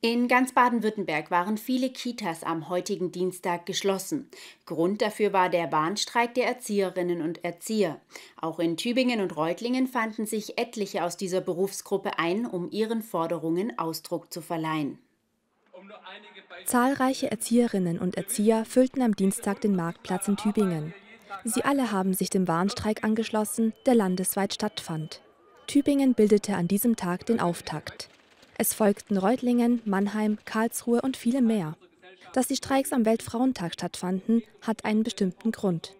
In ganz Baden-Württemberg waren viele Kitas am heutigen Dienstag geschlossen. Grund dafür war der Warnstreik der Erzieherinnen und Erzieher. Auch in Tübingen und Reutlingen fanden sich etliche aus dieser Berufsgruppe ein, um ihren Forderungen Ausdruck zu verleihen. Zahlreiche Erzieherinnen und Erzieher füllten am Dienstag den Marktplatz in Tübingen. Sie alle haben sich dem Warnstreik angeschlossen, der landesweit stattfand. Tübingen bildete an diesem Tag den Auftakt. Es folgten Reutlingen, Mannheim, Karlsruhe und viele mehr. Dass die Streiks am Weltfrauentag stattfanden, hat einen bestimmten Grund.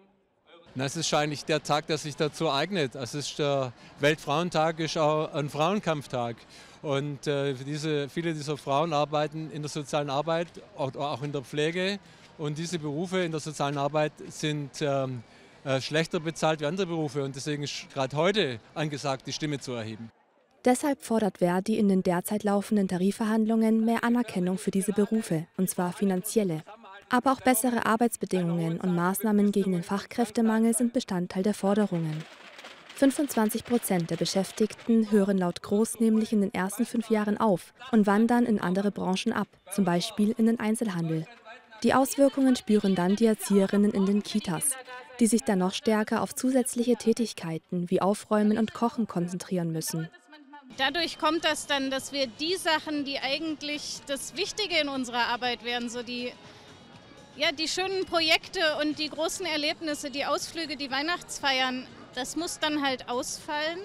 Das ist wahrscheinlich der Tag, der sich dazu eignet. Es ist der Weltfrauentag ist auch ein Frauenkampftag. Und äh, diese, viele dieser Frauen arbeiten in der sozialen Arbeit, auch, in der Pflege. Und diese Berufe in der sozialen Arbeit sind ähm, äh, schlechter bezahlt wie andere Berufe. Und deswegen ist gerade heute angesagt, die Stimme zu erheben. Deshalb fordert Verdi in den derzeit laufenden Tarifverhandlungen mehr Anerkennung für diese Berufe, und zwar finanzielle. Aber auch bessere Arbeitsbedingungen und Maßnahmen gegen den Fachkräftemangel sind Bestandteil der Forderungen. 25 Prozent der Beschäftigten hören laut Groß nämlich in den ersten fünf Jahren auf und wandern in andere Branchen ab, zum Beispiel in den Einzelhandel. Die Auswirkungen spüren dann die Erzieherinnen in den Kitas, die sich dann noch stärker auf zusätzliche Tätigkeiten wie Aufräumen und Kochen konzentrieren müssen. Dadurch kommt das dann, dass wir die Sachen, die eigentlich das Wichtige in unserer Arbeit wären, so die, ja, die schönen Projekte und die großen Erlebnisse, die Ausflüge, die Weihnachtsfeiern, das muss dann halt ausfallen,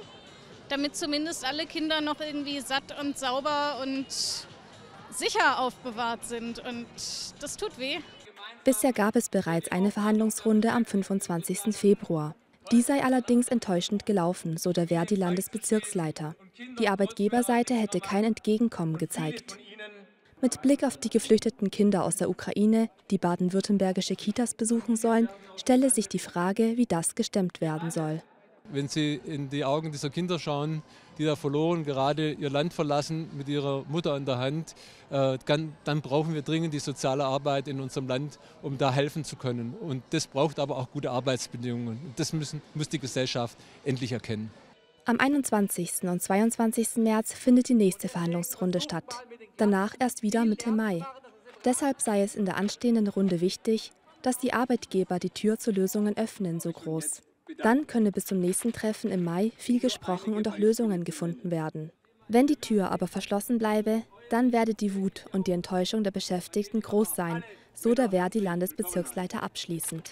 damit zumindest alle Kinder noch irgendwie satt und sauber und sicher aufbewahrt sind. Und das tut weh. Bisher gab es bereits eine Verhandlungsrunde am 25. Februar. Die sei allerdings enttäuschend gelaufen, so der Verdi-Landesbezirksleiter. Die Arbeitgeberseite hätte kein Entgegenkommen gezeigt. Mit Blick auf die geflüchteten Kinder aus der Ukraine, die baden-württembergische Kitas besuchen sollen, stelle sich die Frage, wie das gestemmt werden soll. Wenn Sie in die Augen dieser Kinder schauen, die da verloren gerade ihr Land verlassen mit ihrer Mutter an der Hand, äh, dann brauchen wir dringend die soziale Arbeit in unserem Land, um da helfen zu können. Und das braucht aber auch gute Arbeitsbedingungen. Das müssen, muss die Gesellschaft endlich erkennen. Am 21. und 22. März findet die nächste Verhandlungsrunde statt. Danach erst wieder Mitte Mai. Deshalb sei es in der anstehenden Runde wichtig, dass die Arbeitgeber die Tür zu Lösungen öffnen, so groß. Dann könne bis zum nächsten Treffen im Mai viel gesprochen und auch Lösungen gefunden werden. Wenn die Tür aber verschlossen bleibe, dann werde die Wut und die Enttäuschung der Beschäftigten groß sein, so der Verdi-Landesbezirksleiter abschließend.